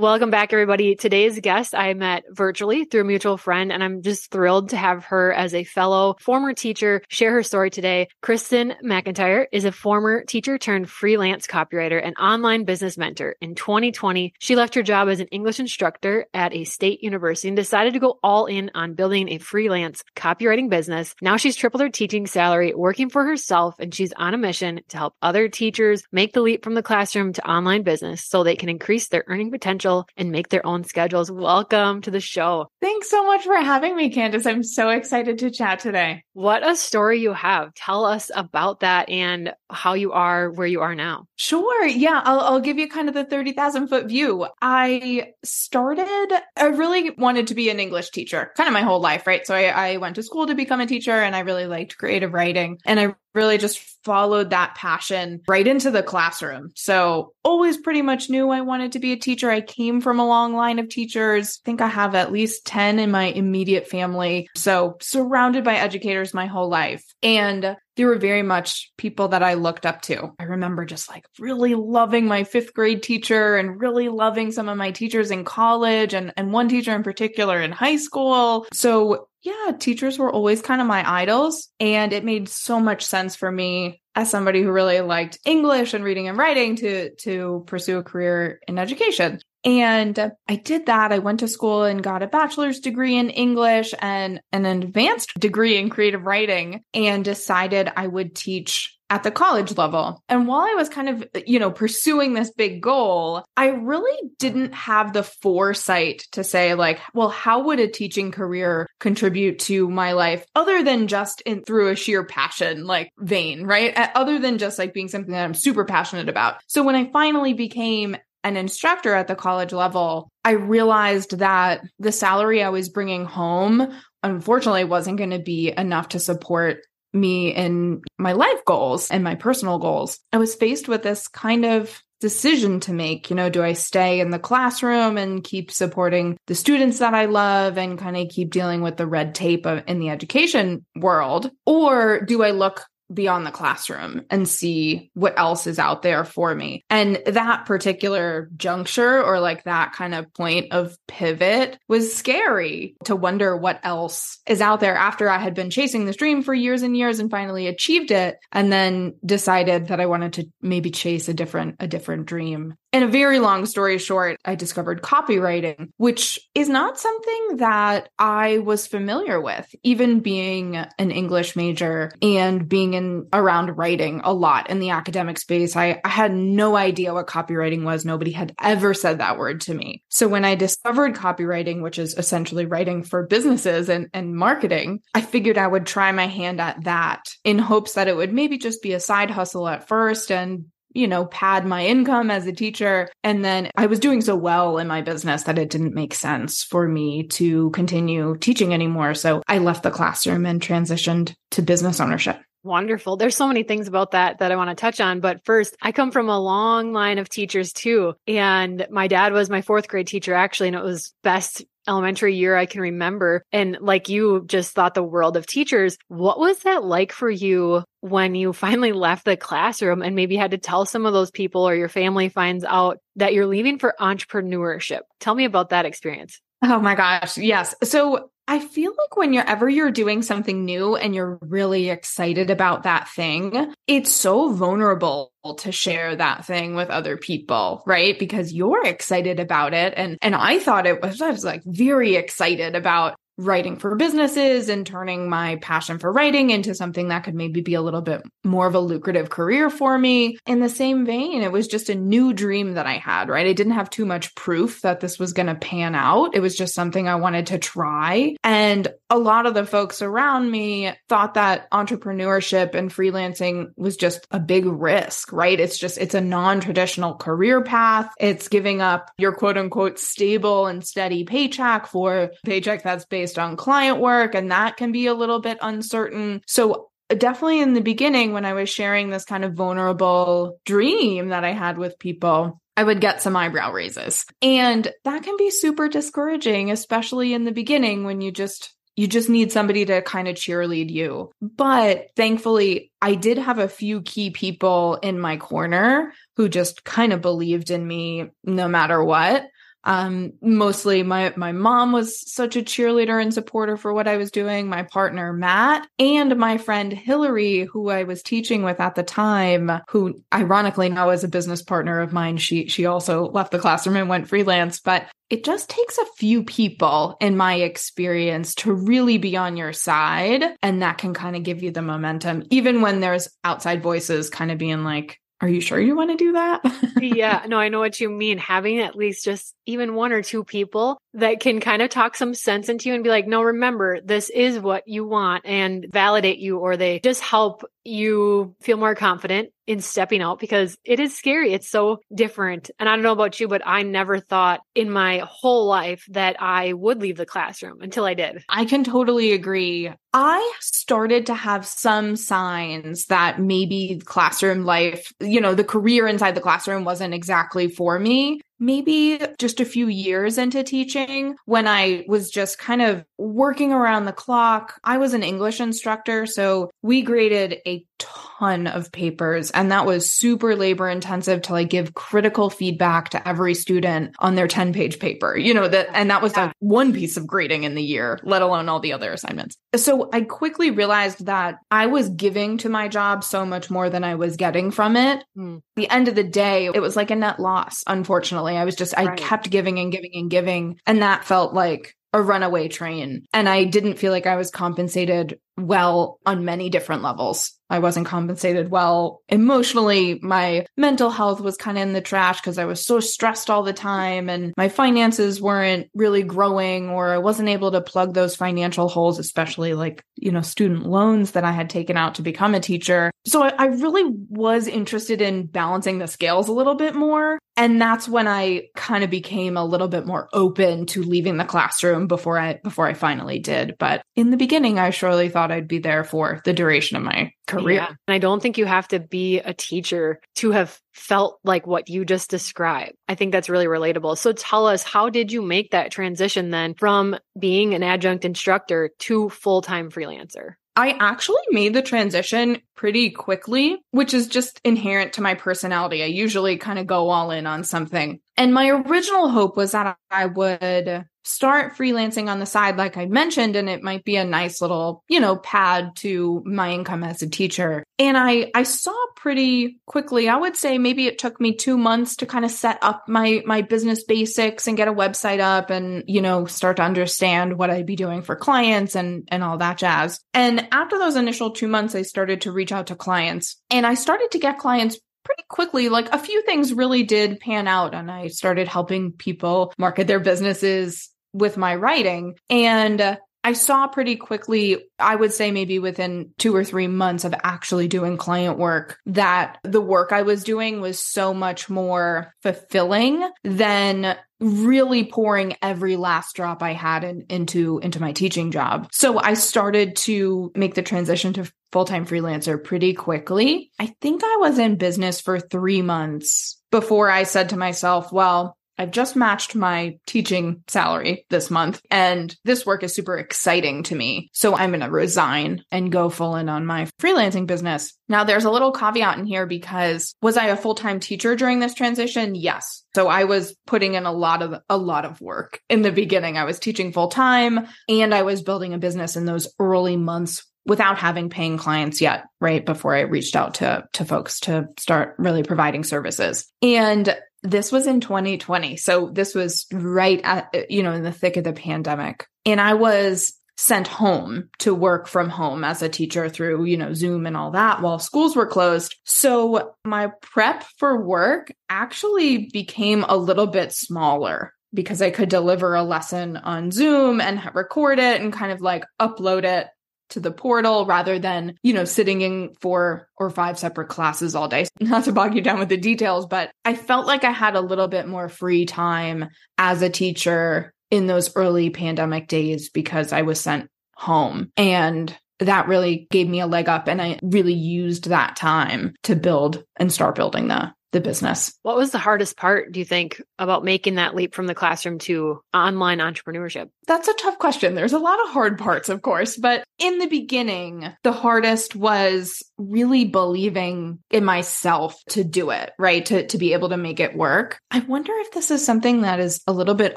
Welcome back, everybody. Today's guest I met virtually through a mutual friend, and I'm just thrilled to have her as a fellow former teacher share her story today. Kristin Macintyre is a former teacher turned freelance copywriter and online business mentor. In 2020, she left her job as an English instructor at a state university and decided to go all in on building a freelance copywriting business. Now she's tripled her teaching salary, working for herself, and she's on a mission to help other teachers make the leap from the classroom to online business so they can increase their earning potential and make their own schedules. Welcome to the show. Thanks so much for having me, Candace. I'm so excited to chat today. What a story you have. Tell us about that and how you are where you are now. Sure. Yeah. I'll, I'll give you kind of the 30,000 foot view. I started, I really wanted to be an English teacher kind of my whole life, right? So I, I went to school to become a teacher and I really liked creative writing. And I really just followed that passion right into the classroom. So always pretty much knew I wanted to be a teacher. I came from a long line of teachers. I think I have at least 10 in my immediate family. So surrounded by educators my whole life. And they were very much people that I looked up to. I remember just like really loving my fifth grade teacher and really loving some of my teachers in college and, and one teacher in particular in high school. So yeah, teachers were always kind of my idols. And it made so much sense for me as somebody who really liked English and reading and writing to, to pursue a career in education. And I did that. I went to school and got a bachelor's degree in English and an advanced degree in creative writing and decided I would teach at the college level. And while I was kind of, you know, pursuing this big goal, I really didn't have the foresight to say like, well, how would a teaching career contribute to my life other than just in through a sheer passion like vein, right? Other than just like being something that I'm super passionate about. So when I finally became an instructor at the college level, I realized that the salary I was bringing home unfortunately wasn't going to be enough to support me in my life goals and my personal goals. I was faced with this kind of decision to make. You know, do I stay in the classroom and keep supporting the students that I love and kind of keep dealing with the red tape of, in the education world? Or do I look beyond the classroom and see what else is out there for me. And that particular juncture or like that kind of point of pivot was scary to wonder what else is out there after I had been chasing this dream for years and years and finally achieved it and then decided that I wanted to maybe chase a different a different dream. In a very long story short, I discovered copywriting, which is not something that I was familiar with, even being an English major and being in around writing a lot in the academic space. I, I had no idea what copywriting was. Nobody had ever said that word to me. So when I discovered copywriting, which is essentially writing for businesses and, and marketing, I figured I would try my hand at that in hopes that it would maybe just be a side hustle at first and you know, pad my income as a teacher. And then I was doing so well in my business that it didn't make sense for me to continue teaching anymore. So I left the classroom and transitioned to business ownership. Wonderful. There's so many things about that that I want to touch on. But first, I come from a long line of teachers too. And my dad was my fourth grade teacher, actually, and it was best elementary year I can remember. And like you just thought the world of teachers. What was that like for you when you finally left the classroom and maybe had to tell some of those people or your family finds out that you're leaving for entrepreneurship? Tell me about that experience. Oh my gosh. Yes. So I feel like whenever you're doing something new and you're really excited about that thing, it's so vulnerable to share that thing with other people, right? Because you're excited about it. And, and I thought it was, I was like very excited about writing for businesses and turning my passion for writing into something that could maybe be a little bit more of a lucrative career for me. In the same vein, it was just a new dream that I had, right? I didn't have too much proof that this was going to pan out. It was just something I wanted to try. And a lot of the folks around me thought that entrepreneurship and freelancing was just a big risk, right? It's just, it's a non traditional career path. It's giving up your quote unquote stable and steady paycheck for paycheck that's based on client work. And that can be a little bit uncertain. So definitely in the beginning when I was sharing this kind of vulnerable dream that I had with people, I would get some eyebrow raises. And that can be super discouraging, especially in the beginning when you just you just need somebody to kind of cheerlead you. But thankfully, I did have a few key people in my corner who just kind of believed in me no matter what. Um, mostly my, my mom was such a cheerleader and supporter for what I was doing, my partner, Matt, and my friend Hillary, who I was teaching with at the time, who ironically now is a business partner of mine. She, she also left the classroom and went freelance, but it just takes a few people in my experience to really be on your side. And that can kind of give you the momentum, even when there's outside voices kind of being like, are you sure you want to do that? yeah, no, I know what you mean. Having at least just even one or two people that can kind of talk some sense into you and be like, no, remember, this is what you want and validate you, or they just help you feel more confident in stepping out because it is scary. It's so different. And I don't know about you, but I never thought in my whole life that I would leave the classroom until I did. I can totally agree. I started to have some signs that maybe classroom life, you know, the career inside the classroom wasn't exactly for me maybe just a few years into teaching when I was just kind of working around the clock. I was an English instructor, so we graded a ton of papers and that was super labor intensive to like give critical feedback to every student on their 10 page paper. You know, that and that was yeah. one piece of grading in the year, let alone all the other assignments. So I quickly realized that I was giving to my job so much more than I was getting from it. Mm. The end of the day, it was like a net loss, unfortunately. I was just I kept giving and giving and giving and that felt like a runaway train. And I didn't feel like I was compensated well on many different levels. I wasn't compensated well emotionally. My mental health was kind of in the trash because I was so stressed all the time and my finances weren't really growing or I wasn't able to plug those financial holes, especially like, you know, student loans that I had taken out to become a teacher. So I, I really was interested in balancing the scales a little bit more. And that's when I kind of became a little bit more open to leaving the classroom before I, before I finally did. But in the beginning, I surely thought I'd be there for the duration of my career. Yeah. And I don't think you have to be a teacher to have felt like what you just described. I think that's really relatable. So tell us, how did you make that transition then from being an adjunct instructor to full time freelancer? I actually made the transition pretty quickly, which is just inherent to my personality. I usually kind of go all in on something. And my original hope was that I would start freelancing on the side, like I mentioned, and it might be a nice little, you know, pad to my income as a teacher. And I, I saw pretty quickly, I would say maybe it took me two months to kind of set up my, my business basics and get a website up and, you know, start to understand what I'd be doing for clients and, and all that jazz. And after those initial two months, I started to reach out to clients and I started to get clients pretty quickly, like a few things really did pan out. And I started helping people market their businesses with my writing. And uh, I saw pretty quickly, I would say maybe within two or three months of actually doing client work, that the work I was doing was so much more fulfilling than really pouring every last drop I had in, into into my teaching job. So I started to make the transition to full-time freelancer pretty quickly. I think I was in business for 3 months before I said to myself, well, I've just matched my teaching salary this month and this work is super exciting to me. So I'm going to resign and go full in on my freelancing business. Now there's a little caveat in here because was I a full-time teacher during this transition? Yes. So I was putting in a lot of a lot of work in the beginning. I was teaching full time and I was building a business in those early months without having paying clients yet, right? Before I reached out to, to folks to start really providing services. And this was in 2020. So this was right at, uh, you know, in the thick of the pandemic. And I was sent home to work from home as a teacher through, you know, Zoom and all that while schools were closed. So my prep for work actually became a little bit smaller because I could deliver a lesson on Zoom and record it and kind of like upload it to the portal rather than, you know, sitting in four or five separate classes all day. Not to bog you down with the details, but I felt like I had a little bit more free time as a teacher in those early pandemic days because I was sent home. And that really gave me a leg up and I really used that time to build and start building the the business. What was the hardest part, do you think, about making that leap from the classroom to online entrepreneurship? That's a tough question. There's a lot of hard parts, of course, but in the beginning, the hardest was really believing in myself to do it, right? To, to be able to make it work. I wonder if this is something that is a little bit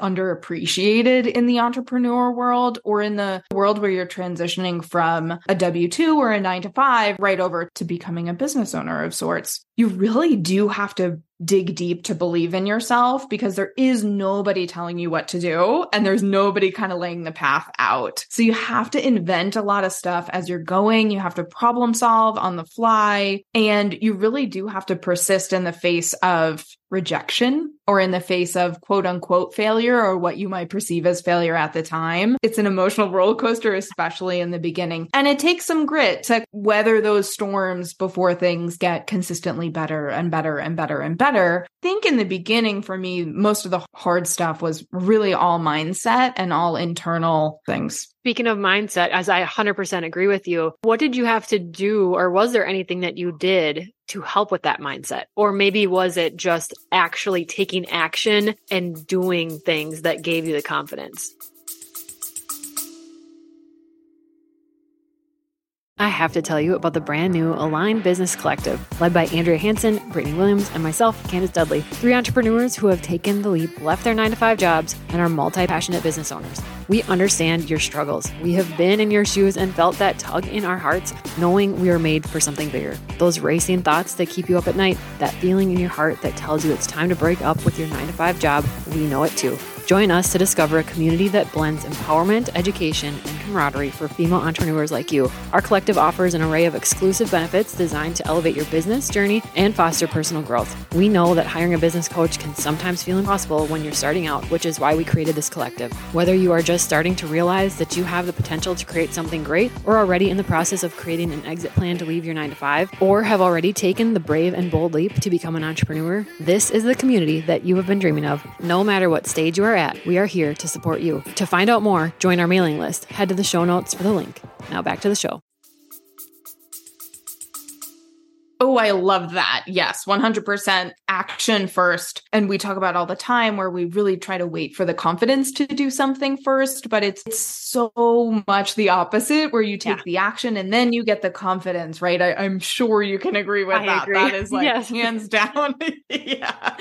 underappreciated in the entrepreneur world or in the world where you're transitioning from a W 2 or a nine to five right over to becoming a business owner of sorts. You really do have to dig deep to believe in yourself because there is nobody telling you what to do and there's nobody kind of laying the path out. So you have to invent a lot of stuff as you're going. You have to problem solve on the fly and you really do have to persist in the face of rejection or in the face of quote unquote failure or what you might perceive as failure at the time. It's an emotional roller coaster, especially in the beginning. And it takes some grit to weather those storms before things get consistently better and better and better and better. I think in the beginning for me, most of the hard stuff was really all mindset and all internal things. Speaking of mindset, as I 100% agree with you, what did you have to do, or was there anything that you did to help with that mindset? Or maybe was it just actually taking action and doing things that gave you the confidence? I have to tell you about the brand new Aligned Business Collective, led by Andrea Hanson, Brittany Williams, and myself, Candace Dudley, three entrepreneurs who have taken the leap, left their nine to five jobs, and are multi passionate business owners. We understand your struggles. We have been in your shoes and felt that tug in our hearts, knowing we are made for something bigger. Those racing thoughts that keep you up at night, that feeling in your heart that tells you it's time to break up with your nine to five job, we know it too. Join us to discover a community that blends empowerment, education, and camaraderie for female entrepreneurs like you. Our collective offers an array of exclusive benefits designed to elevate your business journey and foster personal growth. We know that hiring a business coach can sometimes feel impossible when you're starting out, which is why we created this collective. Whether you are just starting to realize that you have the potential to create something great, or already in the process of creating an exit plan to leave your 9 to 5, or have already taken the brave and bold leap to become an entrepreneur, this is the community that you have been dreaming of. No matter what stage you are at, we are here to support you. To find out more, join our mailing list. Head to the show notes for the link. Now back to the show. Oh, I love that. Yes, 100% action first. And we talk about all the time where we really try to wait for the confidence to do something first, but it's, it's so much the opposite where you take yeah. the action and then you get the confidence, right? I, am sure you can agree with I that. Agree. That is like yes. hands down. yeah.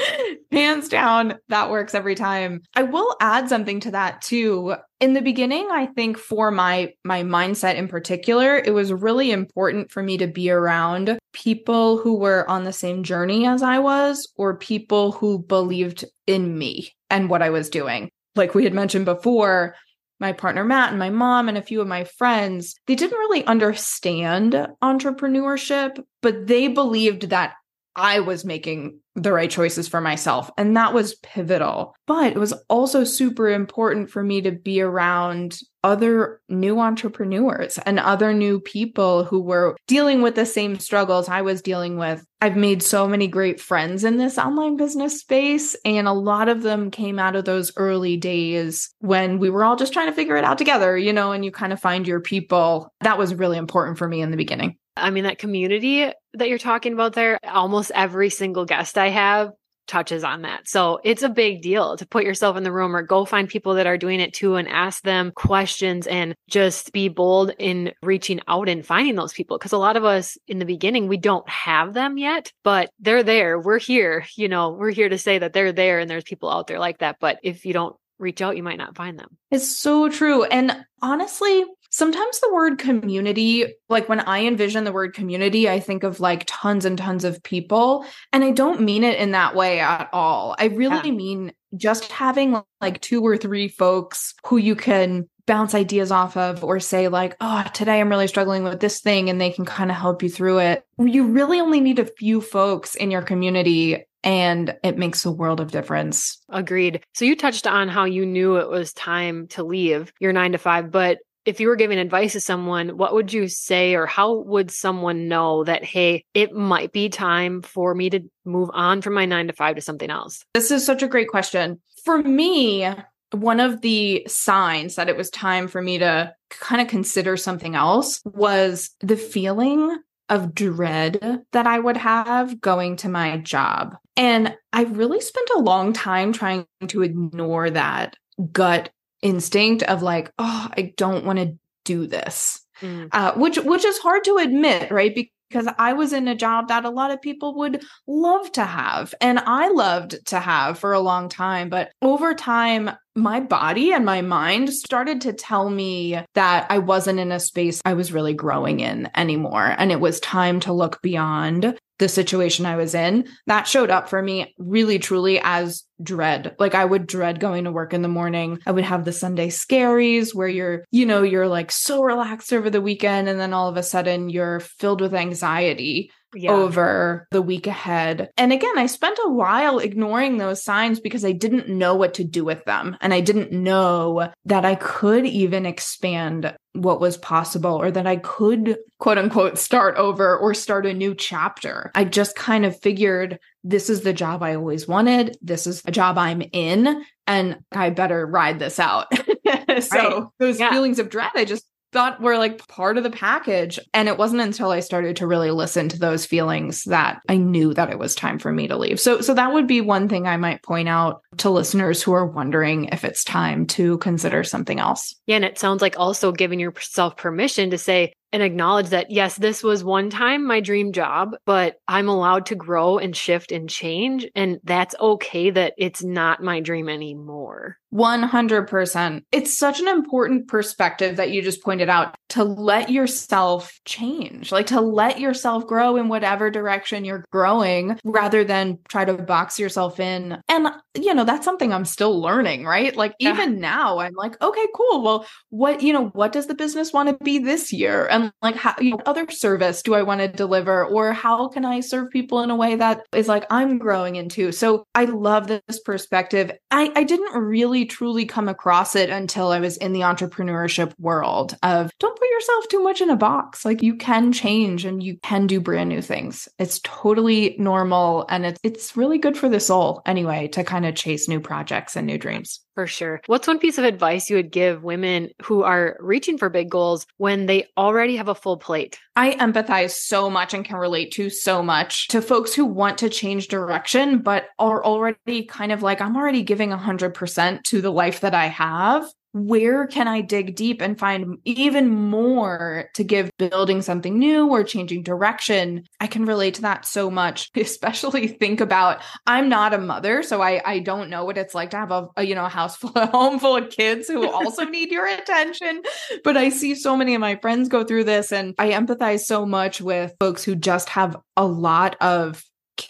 Hands down. That works every time. I will add something to that too in the beginning i think for my my mindset in particular it was really important for me to be around people who were on the same journey as i was or people who believed in me and what i was doing. Like we had mentioned before my partner Matt and my mom and a few of my friends, they didn't really understand entrepreneurship, but they believed that I was making the right choices for myself. And that was pivotal. But it was also super important for me to be around other new entrepreneurs and other new people who were dealing with the same struggles I was dealing with. I've made so many great friends in this online business space, and a lot of them came out of those early days when we were all just trying to figure it out together, you know, and you kind of find your people. That was really important for me in the beginning. I mean, that community that you're talking about there, almost every single guest I have touches on that. So it's a big deal to put yourself in the room or go find people that are doing it too and ask them questions and just be bold in reaching out and finding those people. Cause a lot of us in the beginning, we don't have them yet, but they're there. We're here. You know, we're here to say that they're there and there's people out there like that. But if you don't reach out, you might not find them. It's so true. And honestly, sometimes the word community, like when I envision the word community, I think of like tons and tons of people. And I don't mean it in that way at all. I really yeah. mean just having like two or three folks who you can bounce ideas off of or say like oh today i'm really struggling with this thing and they can kind of help you through it you really only need a few folks in your community and it makes a world of difference. Agreed. So you touched on how you knew it was time to leave your 9 to 5, but if you were giving advice to someone, what would you say, or how would someone know that, hey, it might be time for me to move on from my nine to five to something else? This is such a great question. For me, one of the signs that it was time for me to kind of consider something else was the feeling of dread that I would have going to my job. And I really spent a long time trying to ignore that gut instinct of like, oh, I don't want to do this. Mm. Uh, which which is hard to admit, right? Because I was in a job that a lot of people would love to have, and I loved to have for a long time. But over time, my body and my mind started to tell me that I wasn't in a space I was really growing in anymore. And it was time to look beyond the situation I was in. That showed up for me really, truly as dread. Like I would dread going to work in the morning. I would have the Sunday scaries where you're, you know, you're like so relaxed over the weekend. And then all of a sudden you're filled with anxiety yeah. over the week ahead. And again, I spent a while ignoring those signs because I didn't know what to do with them. And I didn't know that I could even expand what was possible or that I could quote unquote start over or start a new chapter. I just kind of figured this is the job I always wanted. This is a job I'm in and I better ride this out. so right. those yeah. feelings of dread, I just thought were like part of the package. And it wasn't until I started to really listen to those feelings that I knew that it was time for me to leave. So so that would be one thing I might point out to listeners who are wondering if it's time to consider something else. Yeah, and it sounds like also giving yourself permission to say, and acknowledge that yes, this was one time my dream job, but I'm allowed to grow and shift and change. And that's okay that it's not my dream anymore. 100%. It's such an important perspective that you just pointed out to let yourself change, like to let yourself grow in whatever direction you're growing rather than try to box yourself in. And, you know, that's something I'm still learning, right? Like yeah. even now, I'm like, okay, cool. Well, what, you know, what does the business want to be this year? And Um, like, how, you know, other service do I want to deliver? Or how can I serve people in a way that is like I'm growing into? So I love this perspective. I, I didn't really truly come across it until I was in the entrepreneurship world of don't put yourself too much in a box. Like you can change and you can do brand new things. It's totally normal and it's it's really good for the soul anyway to kind of chase new projects and new dreams. For sure. What's one piece of advice you would give women who are reaching for big goals when they already have a full plate? I empathize so much and can relate to so much to folks who want to change direction, but are already kind of like, I'm already giving 100% to the life that I have where can I dig deep and find even more to give building something new or changing direction? I can relate to that so much, especially think about I'm not a mother, so I, I don't know what it's like to have a, a you know, a house full, a home full of kids who also need your attention. But I see so many of my friends go through this and I empathize so much with folks who just have a lot of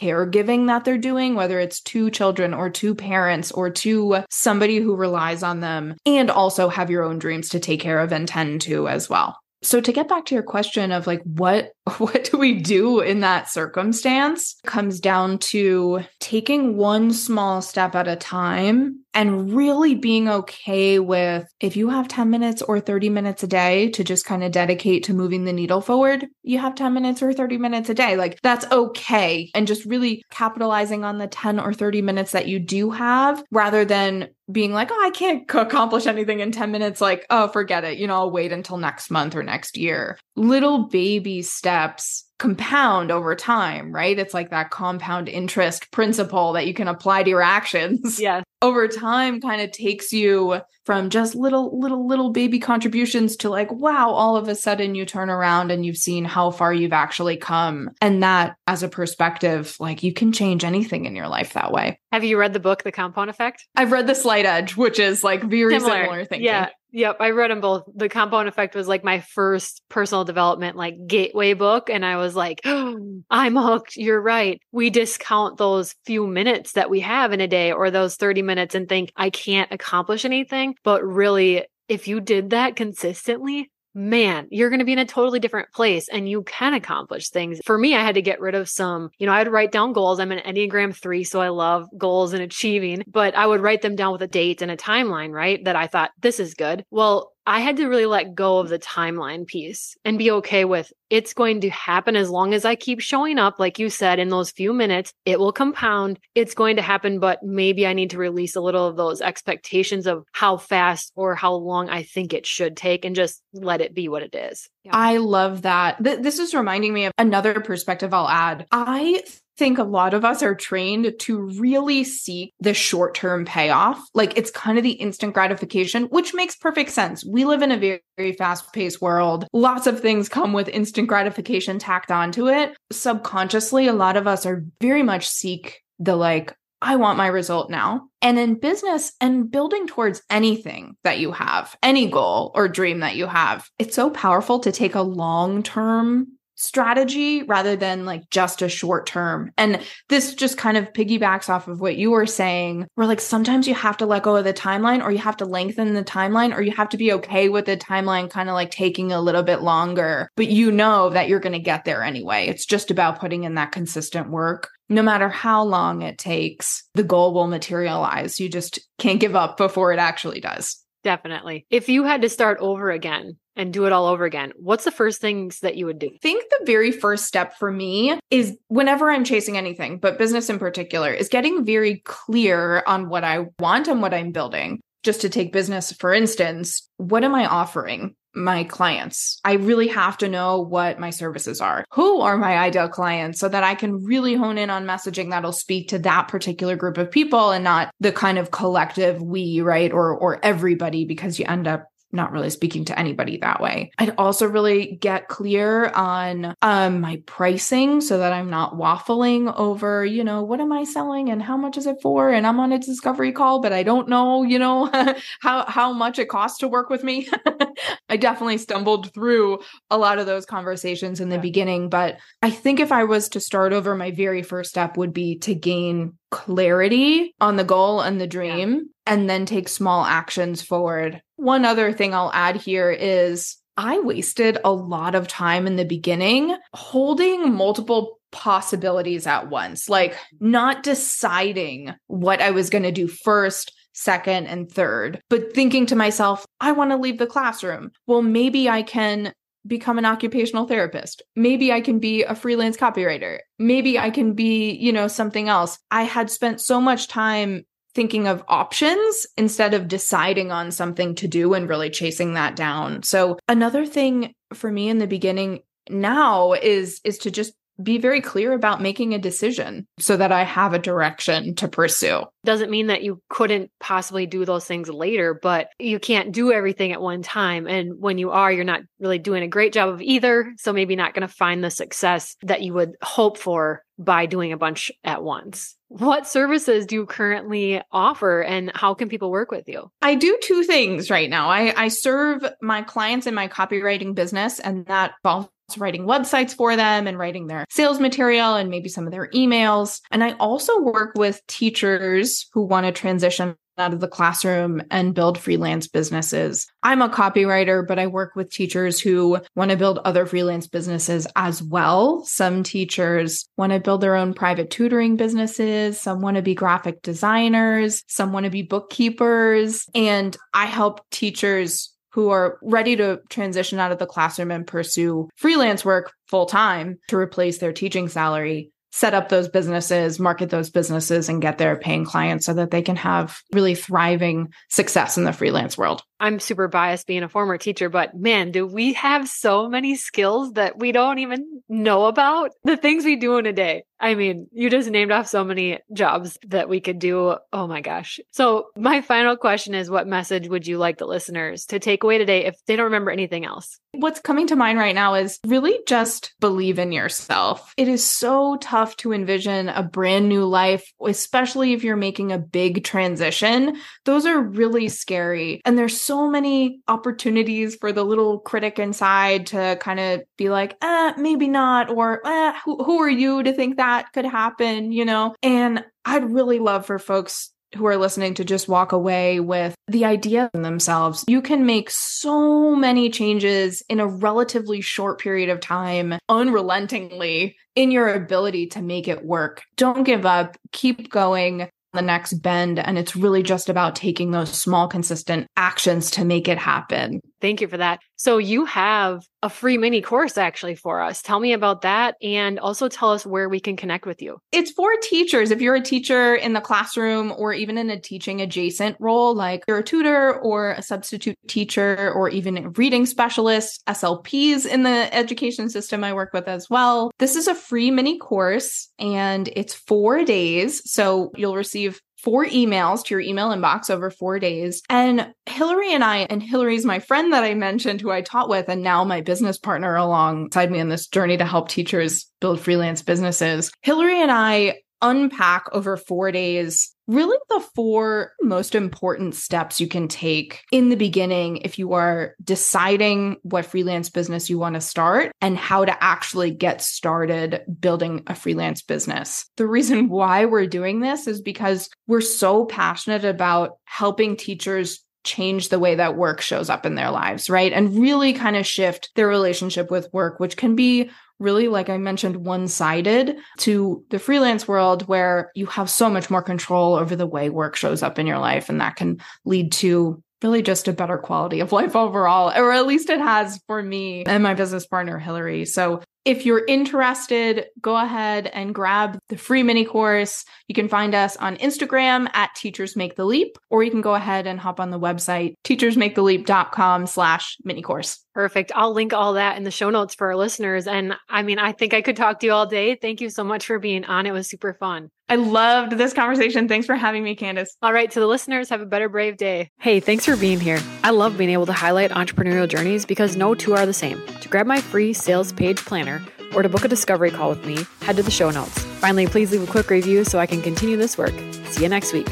caregiving that they're doing, whether it's to children or to parents or to somebody who relies on them, and also have your own dreams to take care of and tend to as well. So to get back to your question of like what what do we do in that circumstance comes down to taking one small step at a time and really being okay with if you have 10 minutes or 30 minutes a day to just kind of dedicate to moving the needle forward, you have 10 minutes or 30 minutes a day. Like that's okay. And just really capitalizing on the 10 or 30 minutes that you do have rather than being like, oh, I can't accomplish anything in 10 minutes. Like, oh, forget it. You know, I'll wait until next month or next year. Little baby steps compound over time, right? It's like that compound interest principle that you can apply to your actions. Yes. Over time kind of takes you from just little little little baby contributions to like wow, all of a sudden you turn around and you've seen how far you've actually come. And that as a perspective, like you can change anything in your life that way. Have you read the book The Compound Effect? I've read The Slight Edge, which is like very similar, similar thinking. Yeah. Yep, I read them both. The Compound Effect was like my first personal development like gateway book and I was like, oh, I'm hooked. You're right. We discount those few minutes that we have in a day or those 30 minutes and think I can't accomplish anything, but really if you did that consistently, man, you're going to be in a totally different place and you can accomplish things. For me, I had to get rid of some, you know, I would write down goals. I'm an Enneagram three, so I love goals and achieving, but I would write them down with a date and a timeline, right? That I thought this is good. Well, I had to really let go of the timeline piece and be okay with it's going to happen as long as I keep showing up. Like you said, in those few minutes, it will compound. It's going to happen, but maybe I need to release a little of those expectations of how fast or how long I think it should take and just let it be what it is. Yeah. I love that. Th- this is reminding me of another perspective I'll add. I think a lot of us are trained to really seek the short term payoff. Like it's kind of the instant gratification, which makes perfect sense. We live in a very, very fast paced world. Lots of things come with instant gratification tacked onto it. Subconsciously, a lot of us are very much seek the like, I want my result now. And in business and building towards anything that you have, any goal or dream that you have, it's so powerful to take a long term strategy rather than like just a short term. And this just kind of piggybacks off of what you were saying, where like sometimes you have to let go of the timeline or you have to lengthen the timeline or you have to be okay with the timeline kind of like taking a little bit longer, but you know that you're going to get there anyway. It's just about putting in that consistent work. No matter how long it takes, the goal will materialize. You just can't give up before it actually does. Definitely. If you had to start over again, and do it all over again, what's the first things that you would do? I think the very first step for me is whenever I'm chasing anything, but business in particular, is getting very clear on what I want and what I'm building. Just to take business, for instance, what am I offering? My clients. I really have to know what my services are. Who are my ideal clients so that I can really hone in on messaging that'll speak to that particular group of people and not the kind of collective we, right? Or or everybody because you end up not really speaking to anybody that way. I'd also really get clear on um, my pricing so that I'm not waffling over, you know, what am I selling and how much is it for? And I'm on a discovery call, but I don't know, you know, how how much it costs to work with me. I definitely stumbled through a lot of those conversations in the yeah. beginning, but I think if I was to start over, my very first step would be to gain clarity on the goal and the dream yeah. and then take small actions forward. One other thing I'll add here is I wasted a lot of time in the beginning holding multiple possibilities at once, like not deciding what I was going to do first, second, and third, but thinking to myself, I want to leave the classroom. Well, maybe I can become an occupational therapist. Maybe I can be a freelance copywriter. Maybe I can be, you know, something else. I had spent so much time thinking of options instead of deciding on something to do and really chasing that down. So another thing for me in the beginning now is is to just be very clear about making a decision so that I have a direction to pursue. Doesn't mean that you couldn't possibly do those things later, but you can't do everything at one time. And when you are, you're not really doing a great job of either. So maybe not going to find the success that you would hope for by doing a bunch at once. What services do you currently offer and how can people work with you? I do two things right now. I, I serve my clients in my copywriting business, and that involves writing websites for them and writing their sales material and maybe some of their emails. And I also work with teachers who want to transition out of the classroom and build freelance businesses. I'm a copywriter, but I work with teachers who want to build other freelance businesses as well. Some teachers want to build their own private tutoring businesses. Some want to be graphic designers. Some want to be bookkeepers. And I help teachers who are ready to transition out of the classroom and pursue freelance work full time to replace their teaching salary set up those businesses, market those businesses, and get their paying clients so that they can have really thriving success in the freelance world. I'm super biased being a former teacher, but man, do we have so many skills that we don't even know about? The things we do in a day. I mean, you just named off so many jobs that we could do. Oh my gosh. So, my final question is what message would you like the listeners to take away today if they don't remember anything else? What's coming to mind right now is really just believe in yourself. It is so tough to envision a brand new life, especially if you're making a big transition. Those are really scary. And they're so so many opportunities for the little critic inside to kind of be like, eh, maybe not, or eh, who, who are you to think that could happen, you know? And I'd really love for folks who are listening to just walk away with the idea in themselves. You can make so many changes in a relatively short period of time, unrelentingly, in your ability to make it work. Don't give up, keep going the next bend. And it's really just about taking those small, consistent actions to make it happen. Thank you for that. So you have a free mini course actually for us. Tell me about that and also tell us where we can connect with you. It's for teachers. If you're a teacher in the classroom or even in a teaching adjacent role, like you're a tutor or a substitute teacher or even a reading specialist, SLPs in the education system I work with as well. This is a free mini course and it's four days. So you'll receive four emails to your email inbox over four days. And Hillary and I, and Hillary's my friend that I mentioned who I taught with, and now my business partner alongside me in this journey to help teachers build freelance businesses. Hillary and I unpack over four days really the four most important steps you can take in the beginning if you are deciding what freelance business you want to start and how to actually get started building a freelance business. The reason why we're doing this is because we're so passionate about helping teachers change the way that work shows up in their lives, right? And really kind of shift their relationship with work, which can be really, like I mentioned, one sided to the freelance world where you have so much more control over the way work shows up in your life. And that can lead to really just a better quality of life overall, or at least it has for me and my business partner, Hillary. So if you're interested, go ahead and grab the free mini course. You can find us on Instagram at Teachers Make the Leap, or you can go ahead and hop on the website, teachersmaketheleap.com slash mini course. Perfect. I'll link all that in the show notes for our listeners. And I mean, I think I could talk to you all day. Thank you so much for being on. It was super fun. I loved this conversation. Thanks for having me, Candace. All right, to the listeners, have a better brave day. Hey, thanks for being here. I love being able to highlight entrepreneurial journeys because no two are the same. To grab my free sales page planner or to book a discovery call with me, head to the show notes. Finally, please leave a quick review so I can continue this work. See you next week.